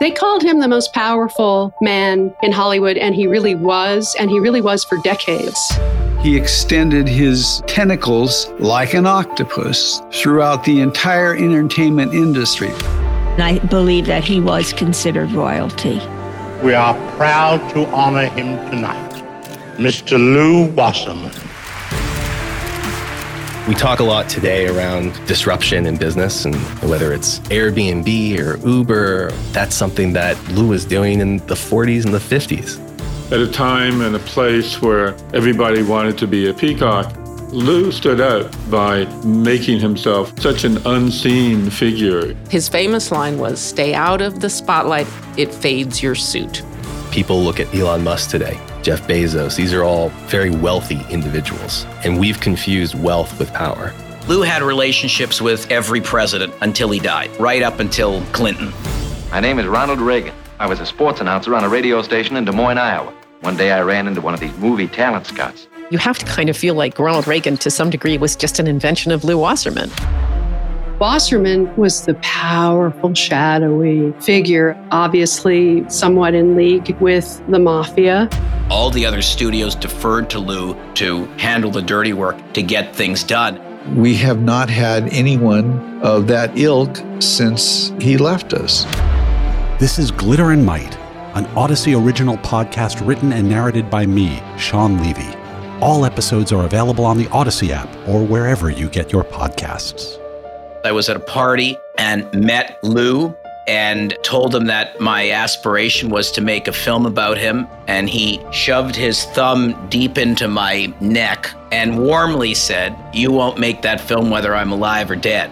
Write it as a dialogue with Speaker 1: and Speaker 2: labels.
Speaker 1: They called him the most powerful man in Hollywood, and he really was, and he really was for decades.
Speaker 2: He extended his tentacles like an octopus throughout the entire entertainment industry.
Speaker 3: I believe that he was considered royalty.
Speaker 4: We are proud to honor him tonight, Mr. Lew Wasserman.
Speaker 5: We talk a lot today around disruption in business and whether it's Airbnb or Uber, that's something that Lew was doing in the 40s and the 50s.
Speaker 6: At a time and a place where everybody wanted to be a peacock, Lew stood out by making himself such an unseen figure.
Speaker 7: His famous line was stay out of the spotlight, it fades your suit.
Speaker 5: People look at Elon Musk today, Jeff Bezos. These are all very wealthy individuals, and we've confused wealth with power.
Speaker 8: Lew had relationships with every president until he died, right up until Clinton.
Speaker 9: My name is Ronald Reagan. I was a sports announcer on a radio station in Des Moines, Iowa. One day I ran into one of these movie talent scouts.
Speaker 7: You have to kind of feel like Ronald Reagan, to some degree, was just an invention of Lew Wasserman.
Speaker 1: Wasserman was the powerful, shadowy figure, obviously somewhat in league with the mafia.
Speaker 8: All the other studios deferred to Lew to handle the dirty work to get things done.
Speaker 2: We have not had anyone of that ilk since he left us.
Speaker 10: This is Glitter and Might, an Odyssey original podcast written and narrated by me, Shawn Levy. All episodes are available on the Odyssey app or wherever you get your podcasts.
Speaker 8: I was at a party and met Lew and told him that my aspiration was to make a film about him. And he shoved his thumb deep into my neck and warmly said, You won't make that film whether I'm alive or dead.